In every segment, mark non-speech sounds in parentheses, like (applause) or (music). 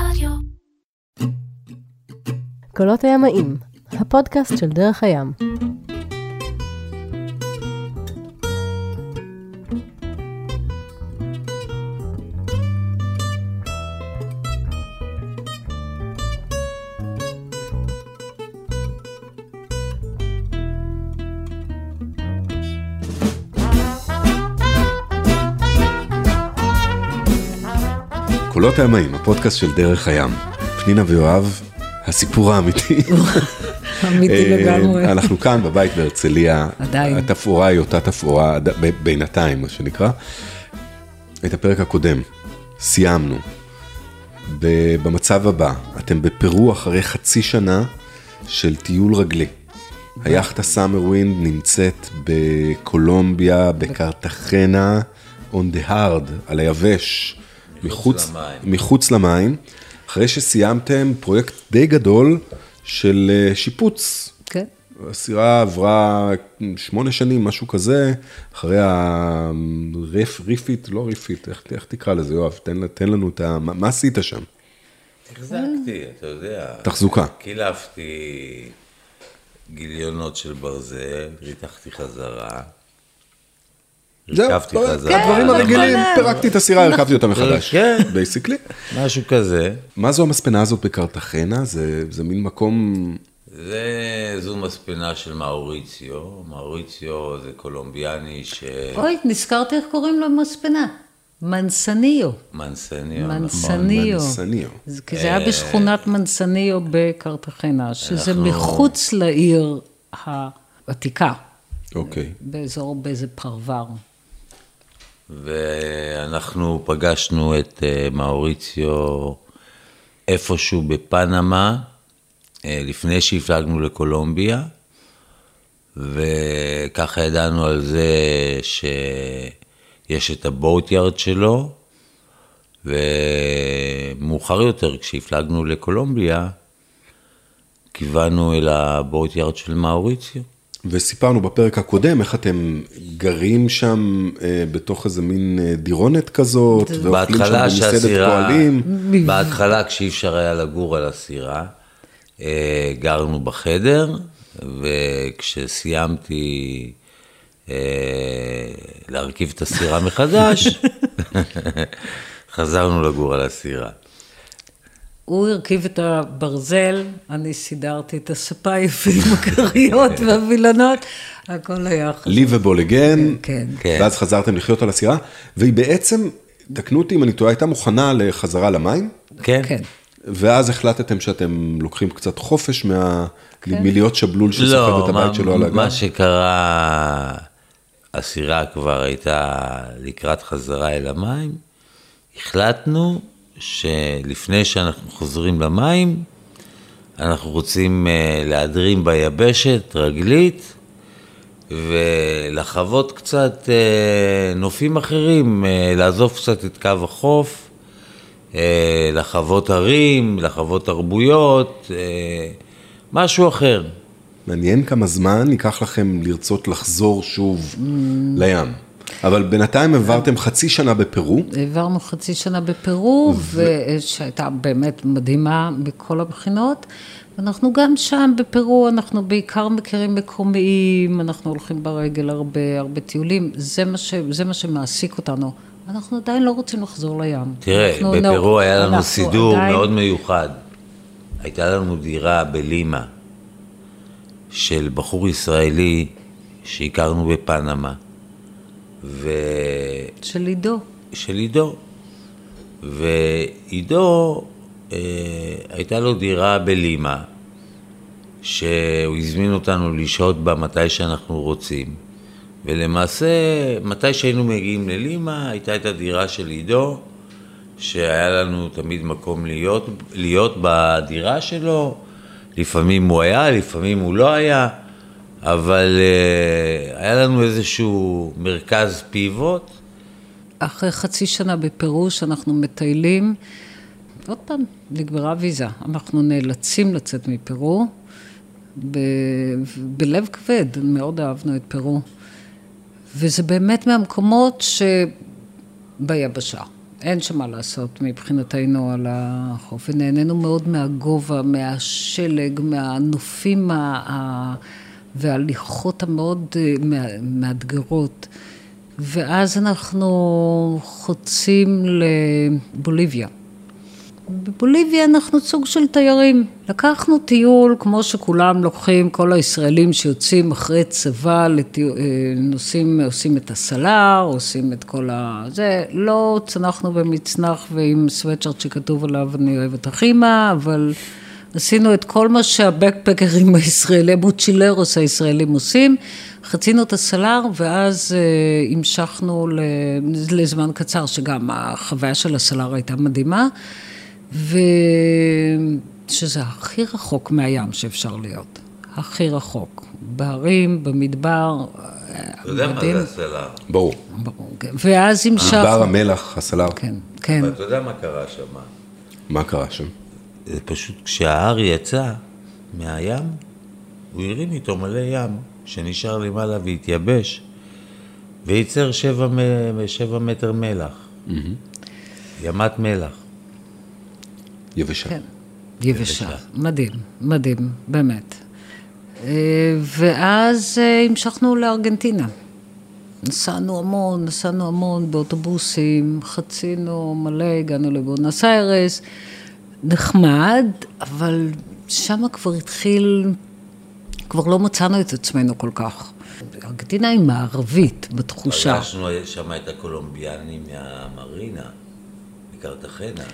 רדיו. קולות הימאים, הפודקאסט של דרך הים. קולות הימאים, הפודקאסט של דרך הים. פנינה ויואב, הסיפור האמיתי. אמיתי אה, לגמרי. אנחנו כאן בבית בהרצליה. עדיין. התפאורה היא אותה תפאורה, בינתיים, מה שנקרא. את הפרק הקודם, סיימנו. במצב הבא, אתם בפרו אחרי חצי שנה של טיול רגלי. היאכטה סאמר ווינד נמצאת בקולומביה, בקרטחנה, on the hard, על היבש, מחוץ, למים. מחוץ למים, אחרי שסיימתם פרויקט די גדול של אה, שיפוץ. כן. הסירה עברה שמונה שנים, משהו כזה, אחרי הריפית, לא ריפית, איך, איך תקרא לזה, יואב? תן, תן לנו את ה... מה, מה עשית שם? החזקתי, אתה יודע. תחזוקה. קילפתי גיליונות של ברזל, ריתחתי חזרה. זהו, לא, חזרה. הדברים הרגילים, פירקתי את הסירה, הרכבתי אותה מחדש. כן. basically. משהו כזה. מה זו המספנה הזאת בקרטחנה? זה, זה מין מקום... זה, זו מספנה של מאוריציו. מאוריציו זה קולומביאני ש... אוי, נזכרתי איך קוראים לו מספנה. מנסניו. מנסניו. מנסניו. מנסניו. זה- כי זה היה בשכונת מנסניו בקרטחנה, שזה מחוץ לעיר העתיקה, אוקיי. באזור, באיזה פרבר. ואנחנו פגשנו את אה, מאוריציו איפשהו בפנמה, אה, לפני שהפלגנו לקולומביה, וככה ידענו על זה שיש את הבוטיארד שלו, ומאוחר יותר, כשהפלגנו לקולומביה, כיוונו אל הבוטיארד של מאוריציו. וסיפרנו בפרק הקודם איך אתם גרים שם אה, בתוך איזה מין אה, דירונת כזאת, ואוכלים שם במסעדת שהסירה, פועלים. בהתחלה כשאי אפשר היה לגור על הסירה, אה, גרנו בחדר, וכשסיימתי אה, להרכיב את הסירה מחדש, (laughs) חזרנו לגור על הסירה. הוא הרכיב את הברזל, אני סידרתי את הספה (laughs) היפה עם הכריות והווילונות, הכל היה חשוב. לי ובולגן, כן. כן. ואז חזרתם לחיות על הסירה, והיא בעצם, תקנו אותי אם אני טועה, הייתה מוכנה לחזרה למים, כן? כן. ואז החלטתם שאתם לוקחים קצת חופש מה... מלהיות שבלול שסוחב לא, את מה, הבית שלו על הגב. מה שקרה, הסירה כבר הייתה לקראת חזרה אל המים, החלטנו שלפני שאנחנו חוזרים למים, אנחנו רוצים אה, להדרים ביבשת, רגלית, ולחוות קצת אה, נופים אחרים, אה, לעזוב קצת את קו החוף, לחוות הרים, לחוות תרבויות, משהו אחר. מעניין כמה זמן ייקח לכם לרצות לחזור שוב לים. אבל בינתיים עברתם חצי שנה בפרו, העברנו חצי שנה בפרו, ושהייתה באמת מדהימה בכל הבחינות. אנחנו גם שם בפרו, אנחנו בעיקר מכירים מקומיים, אנחנו הולכים ברגל הרבה, הרבה טיולים, זה מה, ש, זה מה שמעסיק אותנו. אנחנו עדיין לא רוצים לחזור לים. תראה, אנחנו בפרו לא- היה לנו סידור עדיין- מאוד מיוחד. הייתה לנו דירה בלימה של בחור ישראלי שהכרנו בפנמה, ושל של עידו. עידו. ועידו, אה, הייתה לו דירה בלימה, שהוא הזמין אותנו לשהות בה מתי שאנחנו רוצים. ולמעשה, מתי שהיינו מגיעים ללימה, הייתה את הדירה של עידו, שהיה לנו תמיד מקום להיות, להיות בדירה שלו. לפעמים הוא היה, לפעמים הוא לא היה, אבל אה, היה לנו איזשהו מרכז פיבוט. אחרי חצי שנה בפרו שאנחנו מטיילים, עוד פעם, נגמרה ויזה. אנחנו נאלצים לצאת מפרו, ב... בלב כבד, מאוד אהבנו את פרו. וזה באמת מהמקומות שביבשה. אין שם מה לעשות מבחינתנו על החוף, ונהנינו מאוד מהגובה, מהשלג, מהנופים ה... וההליכות המאוד אה, מאתגרות. ואז אנחנו חוצים לבוליביה. בבוליביה אנחנו סוג של תיירים. לקחנו טיול, כמו שכולם לוקחים, כל הישראלים שיוצאים אחרי צבא, לטיול, אה, נוסעים, עושים את הסלאר, עושים את כל ה... זה, לא צנחנו במצנח ועם סוואצ'רט שכתוב עליו אני אוהבת אחימה, אבל עשינו את כל מה שהבקפקרים הישראלים, מוצ'ילרוס הישראלים עושים. חצינו את הסלאר ואז uh, המשכנו לזמן קצר, שגם החוויה של הסלאר הייתה מדהימה. ושזה הכי רחוק מהים שאפשר להיות, הכי רחוק. בהרים, במדבר. אתה יודע מה זה הסלר? ברור. ברור, כן. ואז המשכנו. מדבר המלח, הסלר. כן, כן. אבל אתה יודע מה קרה שם? מה קרה שם? זה פשוט כשההר יצא מהים, הוא הרים איתו מלא ים, שנשאר למעלה והתייבש, וייצר שבע, שבע מטר מלח. ימת מלח. יבשה. כן, יבשה. מדהים, מדהים, באמת. אה, ואז אה, המשכנו לארגנטינה. נסענו המון, נסענו המון באוטובוסים, חצינו מלא, הגענו לבונוס איירס, נחמד, אבל שם כבר התחיל, כבר לא מצאנו את עצמנו כל כך. ארגנטינה היא מערבית בתחושה. פגשנו שם את הקולומביאנים מהמרינה, מקרטחנה.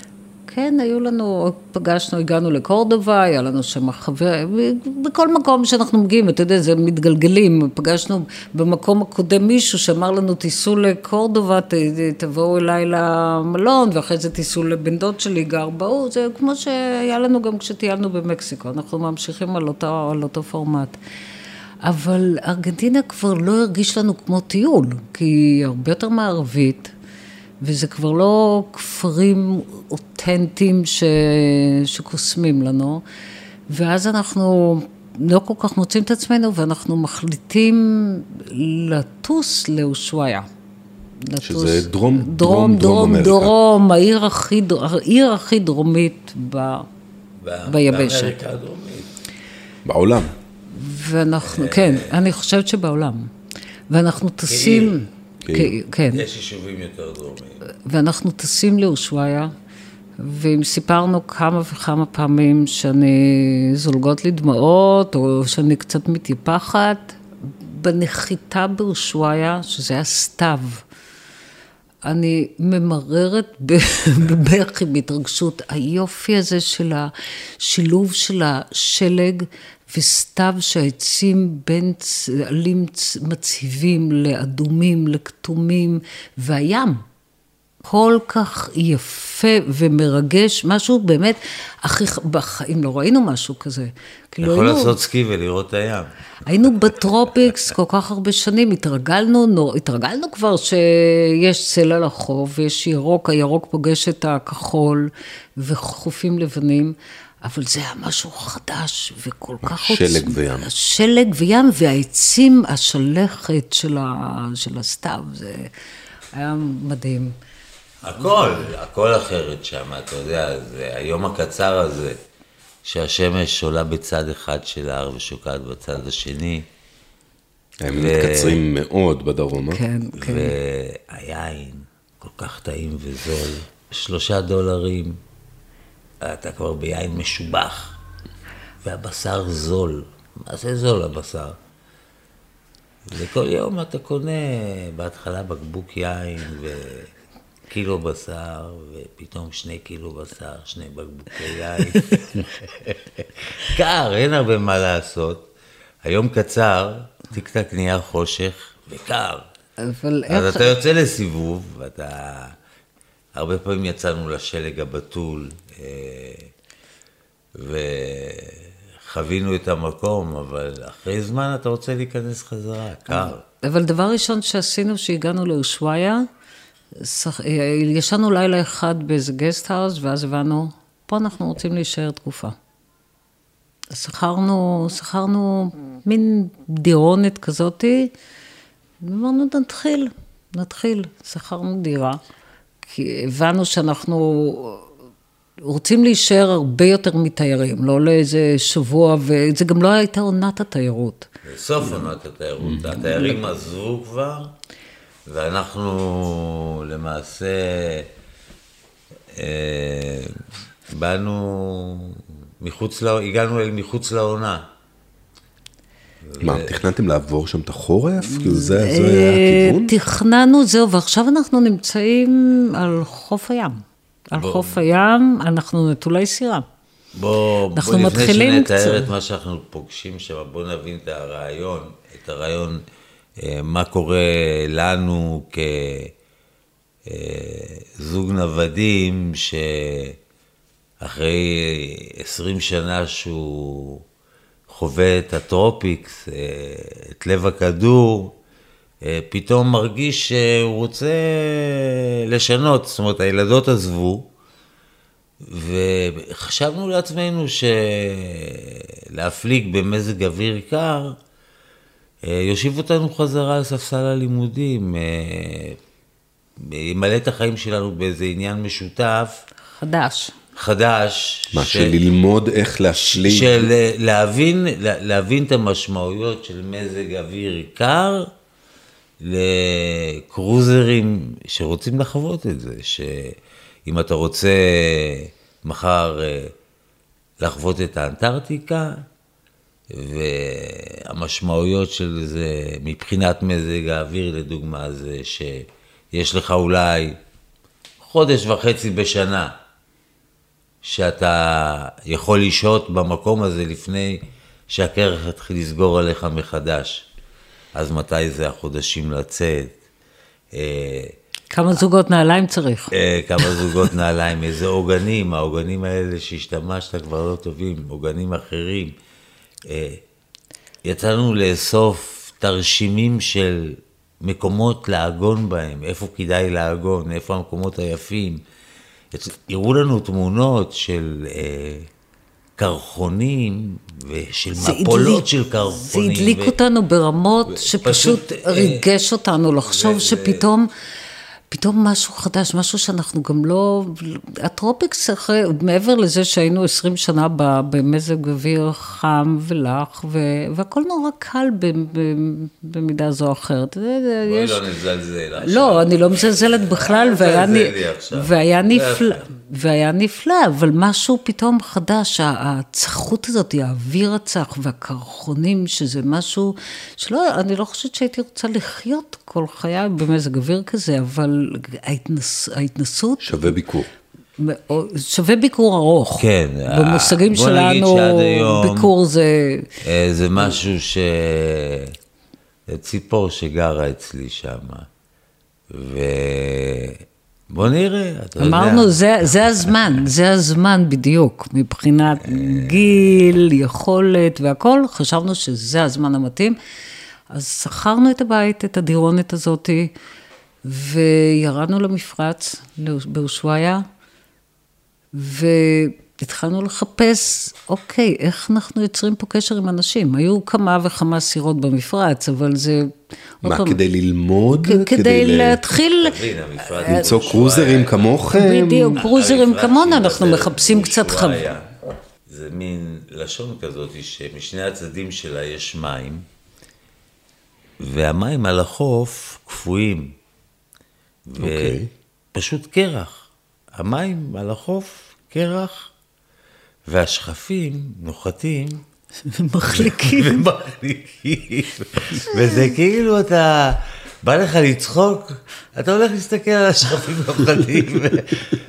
כן, היו לנו, פגשנו, הגענו לקורדובה, היה לנו שם חבר, בכל מקום שאנחנו מגיעים, אתה יודע, זה מתגלגלים, פגשנו במקום הקודם מישהו שאמר לנו, תיסעו לקורדובה, ת, תבואו אליי למלון, ואחרי זה תיסעו לבן דוד שלי, גר בהוא, זה כמו שהיה לנו גם כשטיילנו במקסיקו, אנחנו ממשיכים על אותו, על אותו פורמט. אבל ארגנטינה כבר לא הרגיש לנו כמו טיול, כי היא הרבה יותר מערבית. וזה כבר לא כפרים אותנטיים ש... שקוסמים לנו, ואז אנחנו לא כל כך מוצאים את עצמנו, ואנחנו מחליטים לטוס לאושוויה. שזה דרום, דרום, דרום, דרום, דרום, העיר הכי, העיר הכי דרומית ב... ביבשת. באמריקה הדרומית. בעולם. ואנחנו, כן, אני חושבת שבעולם. ואנחנו טסים... כן. יש יישובים יותר דרומיים. ואנחנו טסים לאושוויה, ואם סיפרנו כמה וכמה פעמים שאני זולגות לי דמעות, או שאני קצת מתייפחת, בנחיתה באושוויה, שזה היה סתיו, אני ממררת (laughs) בבכי, בהתרגשות, היופי הזה של השילוב של השלג וסתיו שהעצים בין צעלים מצהיבים לאדומים, לכתומים, והים. כל כך יפה ומרגש, משהו באמת, הכי, בחיים לא ראינו משהו כזה. כאילו יכול היינו, לעשות סקי ולראות את הים. היינו ב tropics כל כך הרבה שנים, התרגלנו, נו, התרגלנו כבר שיש צל על החוף, ויש ירוק, הירוק פוגש את הכחול, וחופים לבנים. אבל זה היה משהו חדש וכל כך... שלג וים. שלג וים והעצים, השלכת של, ה, של הסתיו, זה היה מדהים. הכל, הכל אחרת שם, אתה יודע, זה היום הקצר הזה, שהשמש עולה בצד אחד של ההר ושוקעת בצד השני. הם ו... מתקצרים מאוד בדרום, אה? כן, כן. והיין כל כך טעים וזול, שלושה דולרים. אתה כבר ביין משובח, והבשר זול. מה זה זול הבשר? וכל יום אתה קונה בהתחלה בקבוק יין וקילו בשר, ופתאום שני קילו בשר, שני בקבוקי יין. (laughs) קר, אין הרבה מה לעשות. היום קצר, טיק טק נהיה חושך וקר. אבל אז איך... אתה יוצא לסיבוב, ואתה... הרבה פעמים יצאנו לשלג הבתול, אה, וחווינו את המקום, אבל אחרי זמן אתה רוצה להיכנס חזרה, קר. אבל דבר ראשון שעשינו, שהגענו לאושוויה, אה, ישנו לילה אחד באיזה guest house, ואז הבנו, פה אנחנו רוצים להישאר תקופה. שכרנו, שכרנו מין דירונת כזאתי, ואמרנו, נתחיל, נתחיל. שכרנו דירה. כי הבנו שאנחנו רוצים להישאר הרבה יותר מתיירים, לא לאיזה שבוע, וזה גם לא הייתה עונת התיירות. בסוף עונת התיירות, התיירים עזבו כבר, ואנחנו למעשה אה, באנו מחוץ, הגענו אל מחוץ לעונה. מה, תכננתם לעבור שם את החורף? כאילו זה זה היה אה, הכיוון? תכננו, זהו, ועכשיו אנחנו נמצאים על חוף הים. על. חוף הים, אנחנו נטולי סירה. בוא, אנחנו בוא לפני מתחילים שנתאר. את מה שאנחנו פוגשים שם, בוא נבין את הרעיון, את הרעיון, אה, מה קורה לנו כזוג נוודים, שאחרי 20 שנה שהוא חווה את הטרופיקס, אה, את לב הכדור, אה, פתאום מרגיש שהוא רוצה לשנות, זאת אומרת, הילדות עזבו, וחשבנו לעצמנו שלהפליג במזג אוויר קר, אה, יושיב אותנו חזרה על ספסל הלימודים, ימלא את החיים שלנו באיזה עניין משותף, חדש. חדש. מה, של ללמוד איך להשליג? של אה, להבין, לה- להבין את המשמעויות של מזג אוויר קר לקרוזרים שרוצים לחוות את זה, שאם אתה רוצה מחר אה, לחוות את האנטארקטיקה, והמשמעויות של זה מבחינת מזג האוויר לדוגמה זה שיש לך אולי חודש וחצי בשנה שאתה יכול לשהות במקום הזה לפני שהקרח יתחיל לסגור עליך מחדש. אז מתי זה החודשים לצאת? אה, כמה זוגות נעליים צריך? אה, כמה זוגות נעליים, (laughs) איזה עוגנים, העוגנים האלה שהשתמשת כבר לא טובים, עוגנים אחרים. אה, יצאנו לאסוף תרשימים של מקומות לעגון בהם, איפה כדאי לעגון, איפה המקומות היפים. הראו לנו תמונות של אה, קרחונים ושל זה מפולות הדליק- של זה קרחונים. הדליק ו- אותנו ברמות שפשוט פשוט, אה, ריגש אותנו לחשוב ו- שפתאום... פתאום משהו חדש, משהו שאנחנו גם לא... הטרופיקס, אחרי, מעבר לזה שהיינו 20 שנה במזג אוויר חם ולח, ו, והכל נורא קל במידה זו או אחרת. בואי יש- לא נזלזל עכשיו. לא, אני לא מזלזלת בכלל, והיה, נ... והיה, זה נפלא. והיה נפלא, אבל משהו פתאום חדש, הצחות הזאת, האוויר הצח והקרחונים, שזה משהו שלא, אני לא חושבת שהייתי רוצה לחיות כל חיי במזג אוויר כזה, אבל ההתנס, ההתנסות שווה ביקור. שווה ביקור ארוך. כן, במושגים בוא נגיד שלנו, היום- ביקור זה... אה, זה משהו ש... ציפור שגרה אצלי שם. ובוא נראה, אתה יודע. אמרנו, זה, זה הזמן, (laughs) זה הזמן בדיוק, מבחינת גיל, יכולת והכול, חשבנו שזה הזמן המתאים. אז שכרנו את הבית, את הדירונת הזאתי, וירדנו למפרץ, באושוויה, והתחלנו לחפש, אוקיי, איך אנחנו יוצרים פה קשר עם אנשים? היו כמה וכמה סירות במפרץ, אבל זה... עוד מה, פעם, כדי ללמוד? כ- כדי ל- להתחיל... המפרט למצוא קרוזרים כמוכם? בדיוק, קרוזרים כמונו, אנחנו מחפשים קצת חב... זה מין לשון כזאת שמשני הצדדים שלה יש מים, והמים על החוף קפואים. אוקיי. ופשוט קרח. המים על החוף, קרח, והשכפים נוחתים (laughs) מחליקים. (laughs) ומחליקים. וזה כאילו אתה, בא לך לצחוק, אתה הולך להסתכל על השכפים (laughs) נוחתים,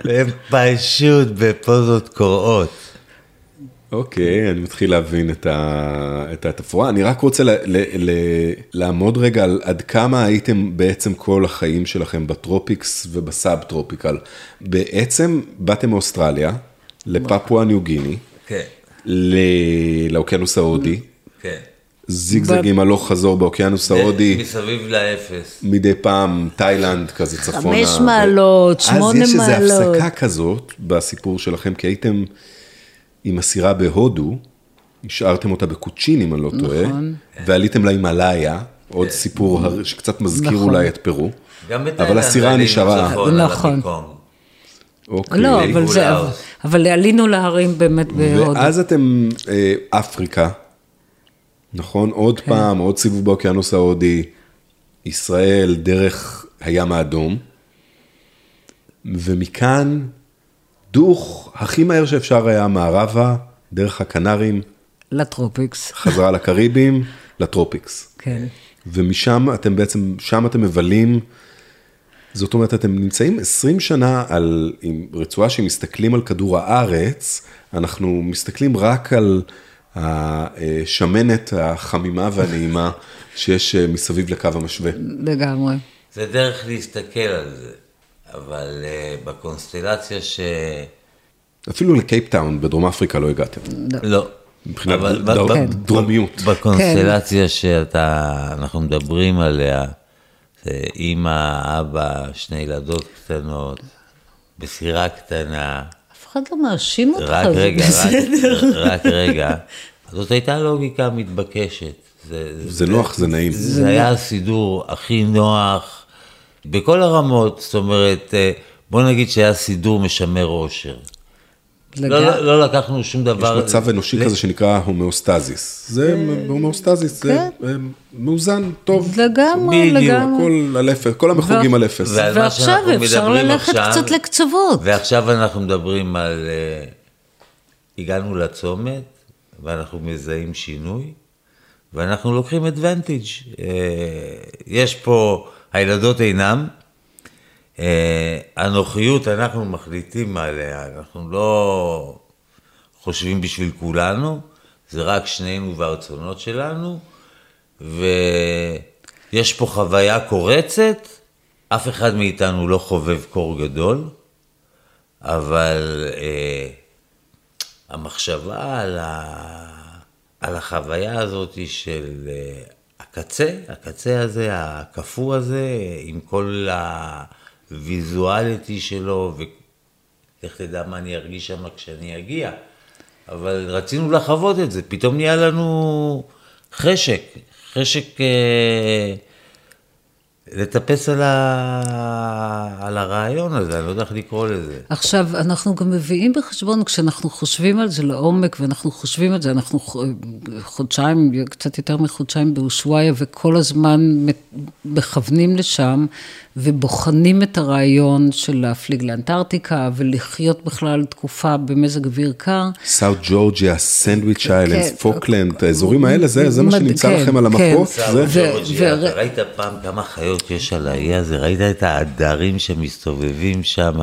והם פשוט בפוזות קורעות. אוקיי, אני מתחיל להבין את, ה... את התפאורה. אני רק רוצה ל... ל... ל... לעמוד רגע על עד כמה הייתם בעצם כל החיים שלכם ב tropics וב subtropical. בעצם באתם מאוסטרליה לפפואה ניו גיני, כן, ל... לאוקיינוס ההודי, כן. זיגזגים הלוך חזור באוקיינוס ההודי, מסביב לאפס. מדי פעם תאילנד כזה צפונה. חמש מעלות, שמונה אז יש איזו מעלות. הפסקה כזאת בסיפור שלכם, כי הייתם עם הסירה בהודו, השארתם אותה בקוצ'ין, אם אני לא טועה, נכון. ועליתם להימאליה, עוד סיפור הר- שקצת מזכיר נכון. אולי את פרו. אבל הסירה נשארה. נכון. אוקיי. לא, אבל זה... אבל עלינו להרים באמת בהודו. ואז אתם אה, אפריקה, נכון? עוד כן. פעם, עוד סיבוב באוקיינוס ההודי, ישראל דרך הים האדום, ומכאן דוך הכי מהר שאפשר היה מערבה, דרך הקנרים, לטרופיקס. חזרה לקריבים, (laughs) לטרופיקס. כן. ומשם אתם בעצם, שם אתם מבלים, זאת אומרת, אתם נמצאים 20 שנה על, עם רצועה שמסתכלים על כדור הארץ, אנחנו מסתכלים רק על השמנת החמימה והנעימה (laughs) שיש אה, מסביב לקו המשווה. לגמרי. זה דרך להסתכל על זה, אבל uh, בקונסטלציה ש... אפילו לקייפטאון בדרום אפריקה לא הגעתם, לא. מבחינת אבל ד- ב- ד- ב- דרומיות. בקונסטלציה שאתה, אנחנו מדברים עליה, זה אימא, אבא, שני ילדות קטנות, בסירה קטנה, אף אחד לא מאשים אותך, רק זה רגע, בסדר. רק, רק רגע. זאת הייתה לוגיקה מתבקשת. זה, זה נוח, זה נעים. זה היה הסידור הכי נוח, בכל הרמות, זאת אומרת, אה, בוא נגיד שהיה סידור משמר אושר. לא, לגמרי. לא, לא לקחנו שום יש דבר. מצב אנושי ל- כזה שנקרא הומאוסטזיס. זה הומאוסטזיס, זה כן. אה, מאוזן, טוב. לגמרי, לגמרי. הכל על אפס, כל המחוגים על אפס. ועכשיו אפשר ללכת עכשיו- קצת לקצוות. ועכשיו אנחנו מדברים על... אה, הגענו לצומת, ואנחנו מזהים שינוי, ואנחנו לוקחים אדוונטיג'. יש פה, הילדות אינם, אה, הנוחיות, אנחנו מחליטים עליה, אנחנו לא חושבים בשביל כולנו, זה רק שנינו והרצונות שלנו, ויש פה חוויה קורצת, אף אחד מאיתנו לא חובב קור גדול, אבל אה, המחשבה על, ה, על החוויה הזאת של אה, הקצה, הקצה הזה, הקפוא הזה, עם כל הוויזואליטי שלו, ולך תדע מה אני ארגיש שם כשאני אגיע. אבל רצינו לחוות את זה, פתאום נהיה לנו חשק, חשק אה, לטפס על, ה... על הרעיון הזה, אני לא יודע איך לקרוא לזה. עכשיו, אנחנו גם מביאים בחשבון, כשאנחנו חושבים על זה לעומק, ואנחנו חושבים על זה, אנחנו חודשיים, קצת יותר מחודשיים באושוויה, וכל הזמן מכוונים לשם, ובוחנים את הרעיון של להפליג לאנטארקטיקה, ולחיות בכלל תקופה במזג אוויר קר. סאוט ג'ורג'יה, סנדוויץ' איילנדס, כן. פוקלנד, האזורים האלה, זה זה מה שנמצא כן, לכם על כן. המפות? סאו זה- ג'ורג'יה, ראית פעם כמה חיות יש על האי הזה? ראית את העדרים שמסתובבים שם?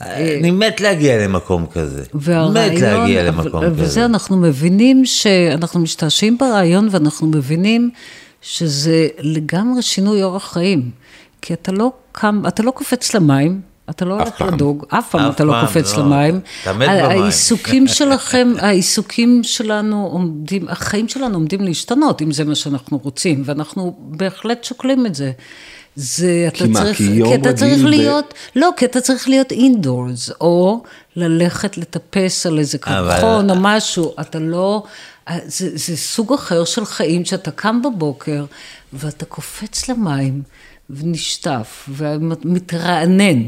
אני מת להגיע למקום כזה. מת להגיע למקום וזה כזה. אנחנו מבינים שאנחנו משתעשעים ברעיון ואנחנו מבינים שזה לגמרי שינוי אורח חיים. כי אתה לא קם, אתה לא קופץ למים, אתה לא הולך. לדוג, אף פעם אתה לא קופץ לא. למים. במים. העיסוקים (laughs) שלכם, העיסוקים שלנו עומדים, החיים שלנו עומדים להשתנות, אם זה מה שאנחנו רוצים, ואנחנו בהחלט שוקלים את זה. זה, אתה כי מה, צריך, כי יום כי אתה צריך רגיל ב- להיות, לא, כי אתה צריך להיות אינדורס, או ללכת לטפס על איזה אבל- קרחון או משהו, אתה לא, זה, זה סוג אחר של חיים שאתה קם בבוקר ואתה קופץ למים ונשטף ומתרענן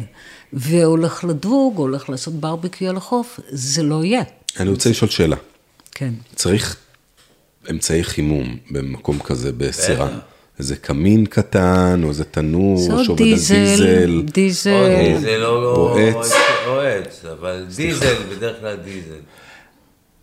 והולך לדוג, הולך לעשות ברבקיו על החוף, זה לא יהיה. אני רוצה לשאול שאלה. כן. צריך אמצעי חימום במקום כזה בסירה. איזה קמין קטן, או איזה תנור, זה עוד שעובד על דיזל, דיזל. או דיזל, או לא... או עץ. או עץ, אבל דיזל, בדרך כלל דיזל.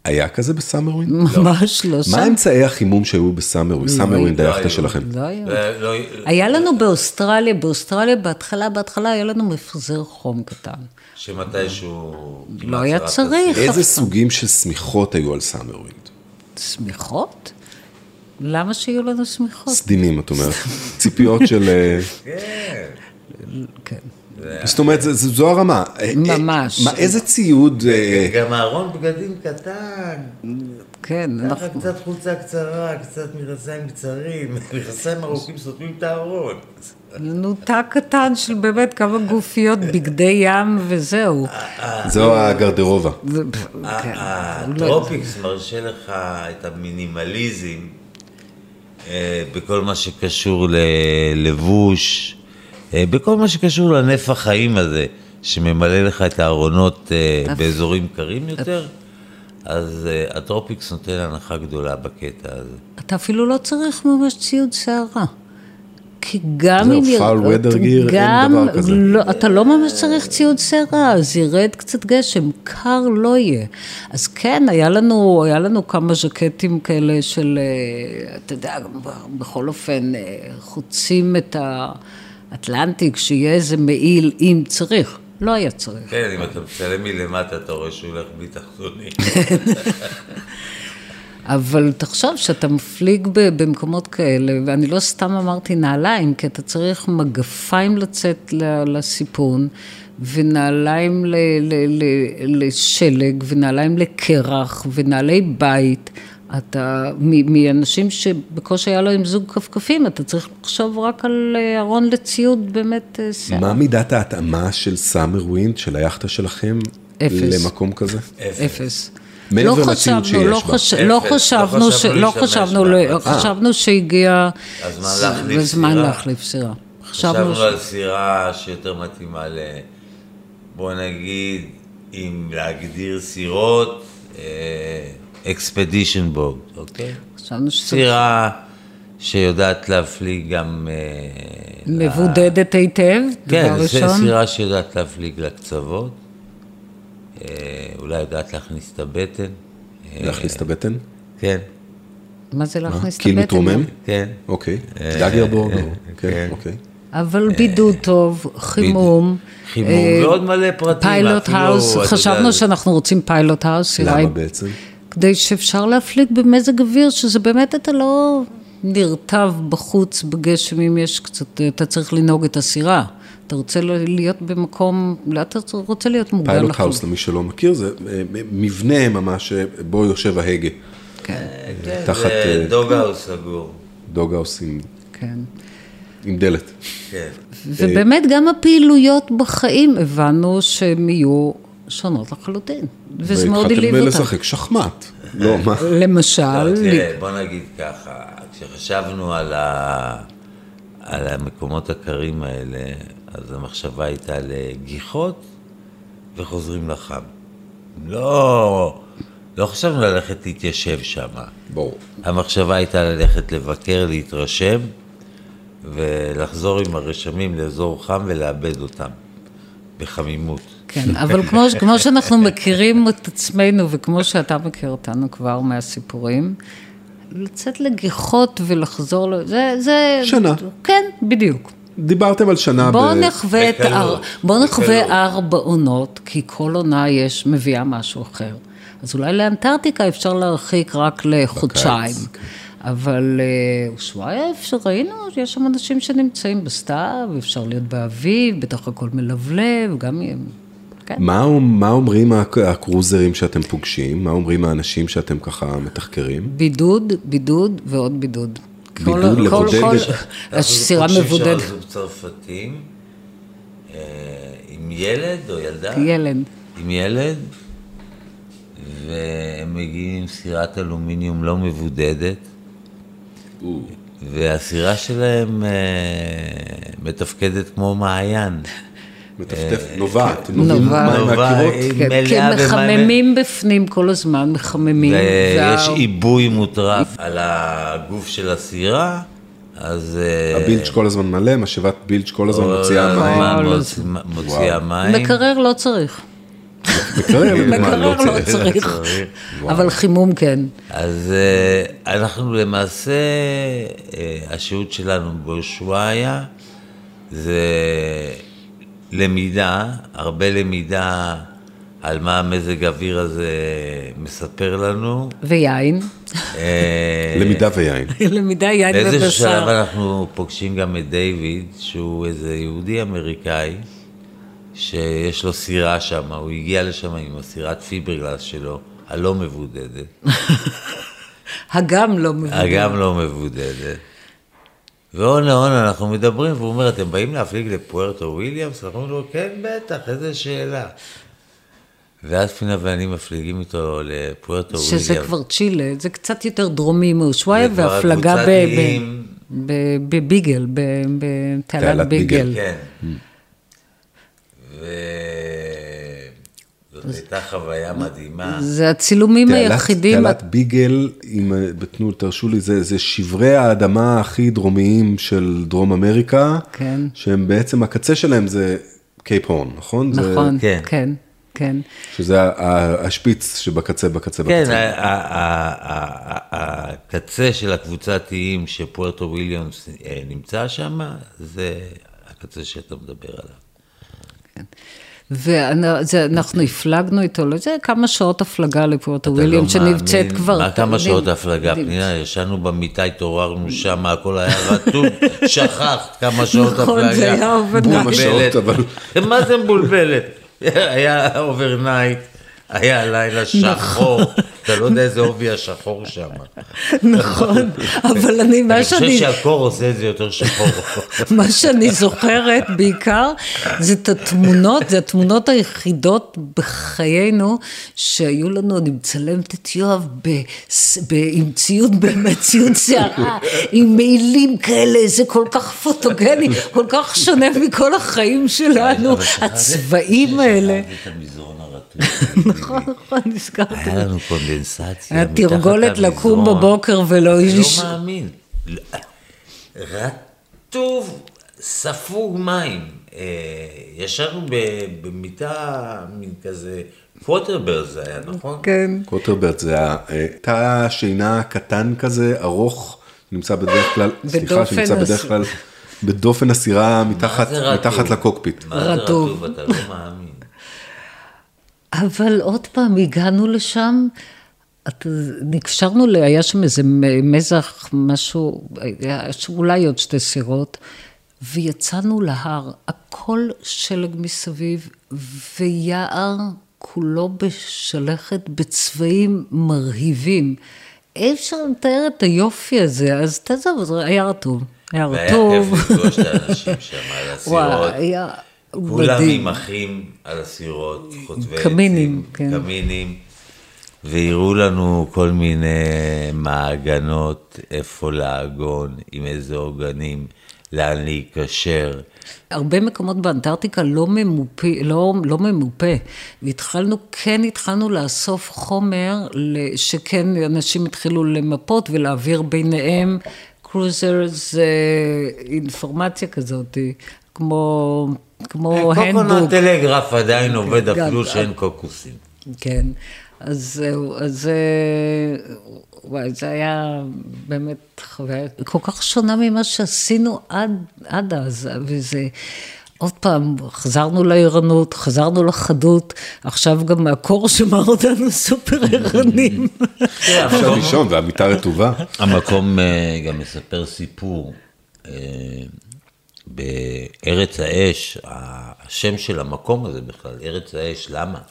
היה כזה בסאמרווינד? (laughs) ממש לא מה שם. אמצעי החימום שהיו? סאמרווינד לא היאכטה היו. שלכם. לא היה. לא- לא- היה לנו באוסטרליה, באוסטרליה בהתחלה, בהתחלה היה לנו מפזר חום קטן. שמתישהו... לא היה צריך. איזה סוגים של שמיכות היו על סאמרווינד? שמיכות? למה שיהיו לנו שמיכות? סדינים, את אומרת. ציפיות של... אה, כן. זאת אומרת, זו הרמה. אה, אה, ממש. מה, איזה ציוד... אה, גם ארון בגדים קטן, כן, ככה אנחנו... קצת חולצה קצרה, קצת מכנסיים קצרים, (laughs) מכנסיים ארוכים סותמים את הארון. לנו תא קטן של באמת כמה גופיות, בגדי ים וזהו. זו הגרדרובה. זה- כן. ה tropics מרשה לך את המינימליזם אה, בכל מה שקשור ללבוש, אה, בכל מה שקשור לנפח חיים הזה, שממלא לך את הארונות אה, באזורים קרים יותר, אז אה, ה tropics נותן הנחה גדולה בקטע הזה. אתה אפילו לא צריך ממש ציוד סערה. כי גם אם... יר- foul weather gear, אין דבר כזה. לא, אתה לא ממש צריך ציוד סערה, אז ירד קצת גשם, קר לא יהיה. אז כן, היה לנו, היה לנו כמה ז'קטים כאלה של, אה, אתה יודע, בכל אופן, אה, חוצים את האטלנטיק, שיהיה איזה מעיל אם צריך. לא היה צריך. כן, אם אתה מצלם מלמטה, אתה רואה שהוא הולך בלי תחתונים. (laughs) אבל תחשוב שאתה מפליג במקומות כאלה, ואני לא סתם אמרתי נעליים, כי אתה צריך מגפיים לצאת לסיפון, ונעליים ל- ל- ל- לשלג, ונעליים לקרח, ונעלי בית. אתה, מאנשים שבקושי היה להם זוג כפכפים, אתה צריך לחשוב רק על אה, ארון לציוד באמת אה, שיער. מה מידת ההתאמה של סאמר ווינד, של היאכטה שלכם, אפס. למקום כזה? אפס. מעבר לא לציוד חשבנו, שיש לא, בה. חש... לא אפס. חשבנו, לא ש... חשבנו לא להשתמש חשבנו, בה. ל... אה. חשבנו שהגיע הזמן להחליף סירה. חשבנו ש... על סירה שיותר מתאימה ל... בוא נגיד, אם להגדיר סירות, אקספדישן בוט, אוקיי? חשבנו שזה סירה שיודעת להפליג גם... אה, מבודדת היטב, כן, דבר זו ראשון. סירה שיודעת להפליג לקצוות, אה, אולי יודעת להכניס את הבטן. אה, להכניס את הבטן? כן, מה זה להכניס את קיל הבטן? מתרומם? כן. אוקיי. daggerboard? אה, כן, כן. אוקיי. אבל בידוד טוב, חימום. חימום, ועוד מלא פרטים. pilot house, חשבנו שאנחנו רוצים pilot house, למה בעצם? כדי שאפשר להפליג במזג אוויר, שזה באמת אתה לא נרטב בחוץ בגשם אם יש קצת, אתה צריך לנהוג את הסירה. אתה רוצה להיות במקום, לא, אתה רוצה להיות מוגן פיילוט לחלוטין. house, למי שלא מכיר, זה אה, מבנה ממש אה, בו יושב ההגה. כן, כן, תחת, זה אה, dog house סגור. dog house עם- כן. עם דלת. כן. ובאמת גם הפעילויות בחיים הבנו שהן יהיו שונות לחלוטין. וזה מאוד הלהיב והתחלתם אותנו. לשחק שחמט. לא, מה? למשל, לא, תראה, בוא נגיד ככה, כשחשבנו על, ה... על המקומות הקרים האלה, אז המחשבה הייתה לגיחות וחוזרים לחם. לא, לא חשבנו ללכת להתיישב שם. ברור. המחשבה הייתה ללכת לבקר, להתרשם, ולחזור עם הרשמים לאזור חם ולאבד אותם, בחמימות. כן, אבל כמו, כמו שאנחנו (laughs) מכירים את עצמנו, וכמו שאתה מכיר אותנו כבר מהסיפורים, לצאת לגיחות ולחזור, ל- זה, זה... שנה. כן, בדיוק. דיברתם על שנה בואו ב... נחווה את הר... בואו נחווה. ארבע עונות, כי כל עונה יש, מביאה משהו אחר. אז אולי לאנטארקטיקה אפשר להרחיק רק לחודשיים. בקיץ, כן. אבל אה, אושוויה, אפשר, ראינו, יש שם אנשים שנמצאים בסתיו, אפשר להיות באביב, בטח הכל מלבלב, גם אם... כן. מה, מה אומרים הק- הקרוזרים שאתם פוגשים? מה אומרים האנשים שאתם ככה מתחקרים? בידוד, בידוד ועוד בידוד. בידוד, כל- לבודד הסירה אנחנו (laughs) מבודדת. פוגשים שם זוג צרפתים אה, עם ילד או ילדה? ילד. עם ילד, והם מגיעים עם סירת אלומיניום לא מבודדת, והסירה שלהם אה, מתפקדת כמו מעיין. מטפטף, נובעת, נובעים נובעת. היא כן, כי מחממים בפנים כל הזמן, מחממים. ויש עיבוי מוטרף על הגוף של הסירה, אז... אה, הבילג' כל הזמן מלא, משאבת בילג' כל הזמן מוציאה מים. מוציאה מים. מקרר לא צריך. מקרר, מקרר לא צריך. אבל חימום כן. אז אה, אנחנו למעשה, אה, השהות שלנו באושוויה זה למידה, הרבה למידה על מה המזג האוויר הזה מספר לנו. ויין. אה, למידה ויין. (laughs) למידה יין באיזשהו שלב ובשר. אנחנו פוגשים גם את דיוויד, שהוא איזה יהודי אמריקאי, שיש לו סירה שם, הוא הגיע לשם עם הסירת פיברגלס שלו, הלא מבודדת. (laughs) הגם לא מבין. אגם לא מבודדת. והון להון אנחנו מדברים, והוא אומר, אתם באים להפליג לפוארטו וויליאמס? אנחנו אומרים לו, כן, בטח, איזה שאלה. ואז פינה ואני מפליגים איתו לפוארטו וויליאמס. שזה כבר צ'ילה, זה קצת יותר דרומי מאושוויה וכבר והפלגה בביגל, בתעלת תעלת ביגל. ביגל. כן. וזאת הייתה חוויה מדהימה. זה הצילומים תעלת- היחידים, תעלת ביגל, אם אה, תנו, תרשו לי, זה, זה שברי האדמה הכי דרומיים של דרום אמריקה, כן. שהם בעצם, הקצה שלהם זה קייפ הורן, נכון? זה, נכון, כן. כן, כן. שזה השפיץ שבקצה, בקצה, כן, בקצה. ה- הקצה של הקבוצת איים שפוארטו וויליאמס אה, נמצא שם, זה הקצה שאתה מדבר עליו. ואנחנו הפלגנו איתו לזה כמה שעות הפלגה לפורטו אתה וויליאם, לא שנמצאת. כבר... מה כמה שעות הפלגה, פנינה? ישנו במיטה, התעוררנו שם, הכל היה רטוב, שכחת כמה שעות נכון, הפלגה. זה היה overnight. כמה שעות, אבל- מה זה מבולבלת? היה overnight, היה לילה שחור, אתה לא יודע איזה עובי השחור שם. נכון, אבל אני, מה אני חושב שאני... שהקור עושה את זה יותר שחור. מה שאני זוכרת בעיקר, זה את התמונות, זה התמונות היחידות בחיינו, שהיו לנו, אני מצלמת את יואב עם ציוד, באמת ציוד שערה, עם מעילים כאלה, זה כל כך פוטוגני, כל כך שונה מכל החיים שלנו, הצבעים האלה. (laughs) נכון, נכון, נזכרתי. היה לנו קונדנסציה. היה תרגולת לקום. בבוקר ולא אני איש... לא מאמין. רטוב, ספוג מים. אה, ישנו ב- במיטה, מין כזה, קווטרבר זה היה, נכון? כן. קוטרברט זה אה, תא שינה קטן כזה, ארוך, נמצא בדרך כלל, סליחה, בדופן שנמצא בדרך כלל בדופן הסירה מתחת, לקוקפיט. מה זה רטוב. רטוב? אתה לא מאמין. אבל עוד פעם, הגענו לשם, את- נקשרנו, ל- היה שם איזה מזח, משהו, היה אולי עוד שתי סירות, ויצאנו להר, הכל שלג מסביב, ויער כולו בשלכת בצבעים מרהיבים. אי אפשר לתאר את היופי הזה, אז תעזוב, היה רטוב. היה והיה רטוב. כיף לפגוש את האנשים שם על (laughs) הסירות. כולם מדהים. עם אחים על הסירות, חוטבי קמינים, עצים, כן. קמינים, והראו לנו כל מיני מעגנות, איפה לעגון, עם איזה עוגנים, לאן להיקשר. הרבה מקומות באנטארקטיקה לא ממופה, לא, לא ממופה. והתחלנו, כן התחלנו לאסוף חומר, שכן אנשים התחילו למפות ולהעביר ביניהם קרוזר, זה אינפורמציה כזאת, כמו, כמו קוקונט הנדבוק. טלגרף עדיין עובד אפילו שאין קוקוסים. כן, אז זהו, אז זה, וואי, זה היה באמת חוויה כל כך שונה ממה שעשינו עד, עד אז, וזה, עוד פעם, חזרנו לערנות, חזרנו לחדות, עכשיו גם הקור שמר אותנו סופר ערנים. אפשר לישון והמיטה רטובה. המקום אה, גם מספר סיפור. בארץ האש, השם של המקום הזה בכלל, ארץ האש, למה?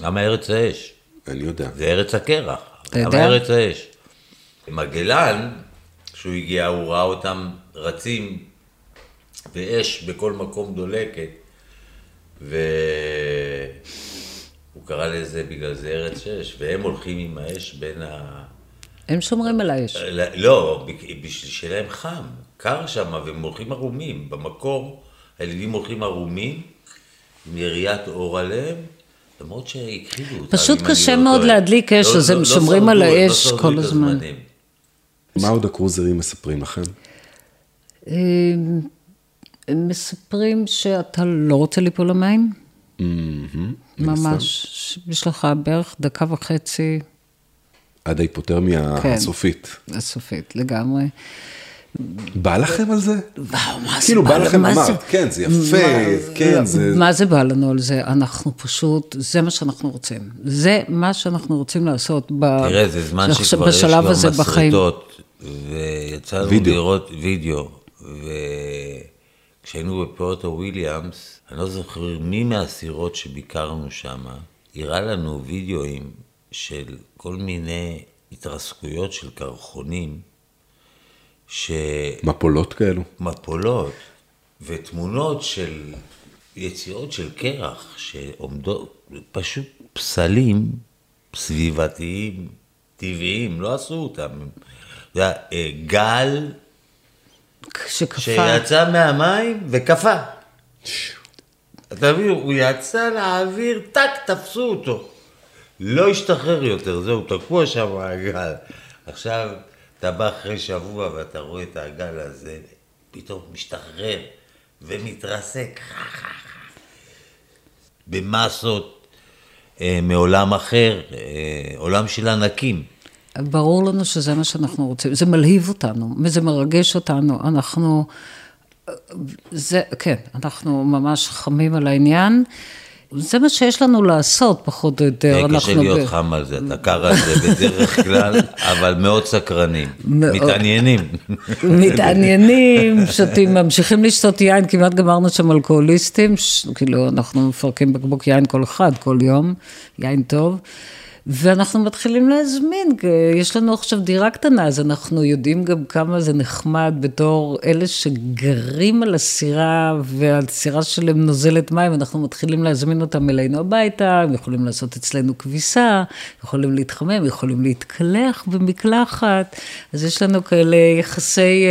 למה ארץ האש? אני יודע. זה ארץ הקרח. אתה למה יודע? ארץ האש? מגלן, כשהוא הגיע, הוא ראה אותם רצים, ואש בכל מקום דולקת, והוא קרא לזה בגלל זה ארץ אש, והם הולכים עם האש בין ה... הם שומרים על האש. לא, בשביל שיהיה להם חם, קר שם, והם הולכים ערומים. במקור, הילדים הולכים ערומים, עם יריית אור עליהם, למרות שהכחילו אותם. פשוט קשה לא מאוד. להדליק אש, לא- אז לא- הם לא שומרים על לא האש כל הזמן. מה עוד הקרוזרים מספרים לכם? אה, הם מספרים שאתה לא רוצה ליפול למים, ממש, יש לך בערך דקה וחצי עד ההיפותרמיה כן. הסופית. הסופית, לגמרי. בא לכם על זה? וואו, מה זה כאילו בא לכם, אמרת, זה- כן, זה יפה, מה- כן, זה... מה זה בא לנו על זה? אנחנו פשוט, זה מה שאנחנו רוצים. זה מה שאנחנו רוצים לעשות ב... תראה, זה זמן שכבר יש בחיים. מסרטות, ויצא לנו וידאו. לראות וידאו, וכשהיינו בפורטו וויליאמס, אני לא זוכר מי מהסירות שביקרנו שם, הראה לנו וידאוים של כל מיני התרסקויות של קרחונים, מפולות כאלו. מפולות ותמונות של יצירות של קרח שעומדות, פשוט פסלים סביבתיים, טבעיים, לא עשו אותם. זה היה, אה, גל שקפא. שיצא מהמים וקפא. אתה מבין, הוא יצא לאוויר, טאק, תפסו אותו. לא השתחרר יותר, זהו, תקוע שם העגל. עכשיו, אתה בא אחרי שבוע ואתה רואה את העגל הזה, פתאום משתחרר ומתרסק. במסות אה, מעולם אחר, אה, עולם של ענקים. ברור לנו שזה מה שאנחנו רוצים, זה מלהיב אותנו, זה מרגש אותנו, אנחנו, זה, כן, אנחנו ממש חמים על העניין. זה מה שיש לנו לעשות, פחות או יותר. קשה להיות ב... חם על זה, אתה קר על זה בדרך כלל, אבל מאוד סקרנים, מתעניינים. מתעניינים, שותים, ממשיכים לשתות יין, כמעט גמרנו שם אלכוהוליסטים, כאילו, אנחנו מפרקים בקבוק יין כל אחד, כל יום, יין טוב. ואנחנו מתחילים להזמין, יש לנו עכשיו דירה קטנה, אז אנחנו יודעים גם כמה זה נחמד בתור אלה שגרים על הסירה, והסירה שלהם נוזלת מים, אנחנו מתחילים להזמין אותם אלינו הביתה, הם יכולים לעשות אצלנו כביסה, יכולים להתחמם, יכולים להתקלח במקלחת, אז יש לנו כאלה יחסי...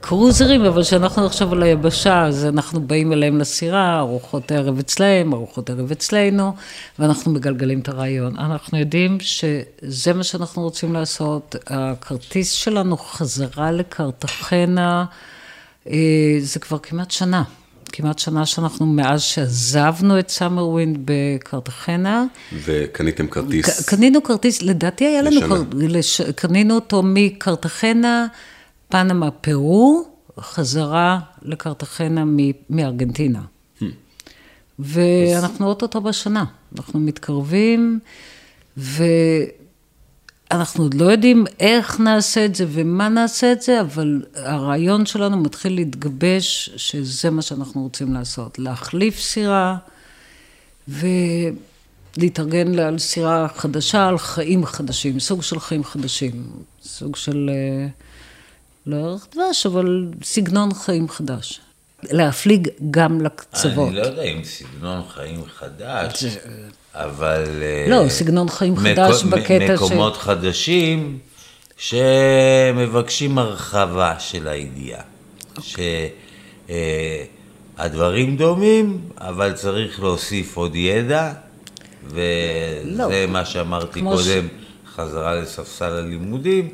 קרוזרים, אבל כשאנחנו עכשיו על היבשה, אז אנחנו באים אליהם לסירה, ארוחות ערב אצלהם, ארוחות ערב אצלנו, ואנחנו מגלגלים את הרעיון. אנחנו יודעים שזה מה שאנחנו רוצים לעשות. הכרטיס שלנו חזרה לקרטחנה, אה, זה כבר כמעט שנה. כמעט שנה שאנחנו, מאז שעזבנו את Summer Wind בקרטחנה. וקניתם כרטיס? קנינו כרטיס, לדעתי היה לנו, לש... קנינו אותו מקרטחנה. פנמה, פרו, חזרה לקרטחנה מארגנטינה. ואנחנו אוטוטו בשנה, אנחנו מתקרבים, ואנחנו עוד לא יודעים איך נעשה את זה ומה נעשה את זה, אבל הרעיון שלנו מתחיל להתגבש שזה מה שאנחנו רוצים לעשות, להחליף סירה ולהתארגן על סירה חדשה, על חיים חדשים, סוג של חיים חדשים, סוג של... Uh, לא ערך דבש, אבל סגנון חיים חדש. להפליג גם לקצוות. אני לא יודע אם סגנון חיים חדש, אבל... לא, אה, סגנון חיים חדש בקטע ש... מקומות חדשים שמבקשים הרחבה של הידיעה. שהדברים אה, דומים, אבל צריך להוסיף עוד ידע, וזה לא, מה שאמרתי קודם, ש... חזרה לספסל הלימודים,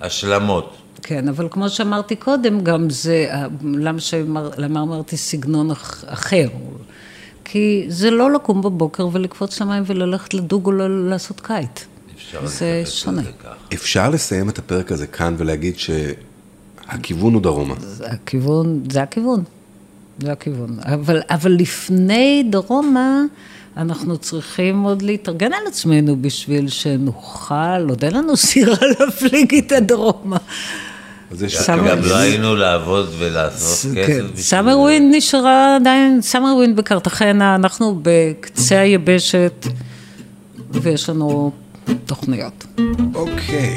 השלמות. כן, אבל כמו שאמרתי קודם, גם זה, למה, שאמר, למה אמרתי סגנון אחר? כי זה לא לקום בבוקר ולקפוץ למים וללכת לדוג או לעשות קיט. זה שונה. אפשר לסיים את הפרק הזה כאן ולהגיד שהכיוון הוא דרומה. זה הכיוון, זה הכיוון. זה הכיוון. אבל, אבל לפני דרומה, אנחנו צריכים עוד להתארגן על עצמנו בשביל שנוכל, עוד אין לנו (laughs) סירה להפליג איתה דרומה. גם לא היינו לעבוד ולעשות כסף. כן. Summer Wind נשארה עדיין, Summer Wind בקרטחנה, אנחנו בקצה היבשת, ויש לנו תוכניות. אוקיי,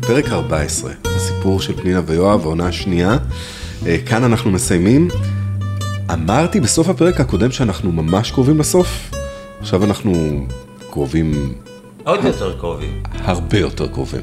פרק 14, הסיפור של פנינה ויואב, העונה השנייה. אה, כאן אנחנו מסיימים. אמרתי בסוף הפרק הקודם שאנחנו ממש קרובים לסוף, עכשיו אנחנו קרובים... עוד יותר קרובים. הרבה יותר קרובים.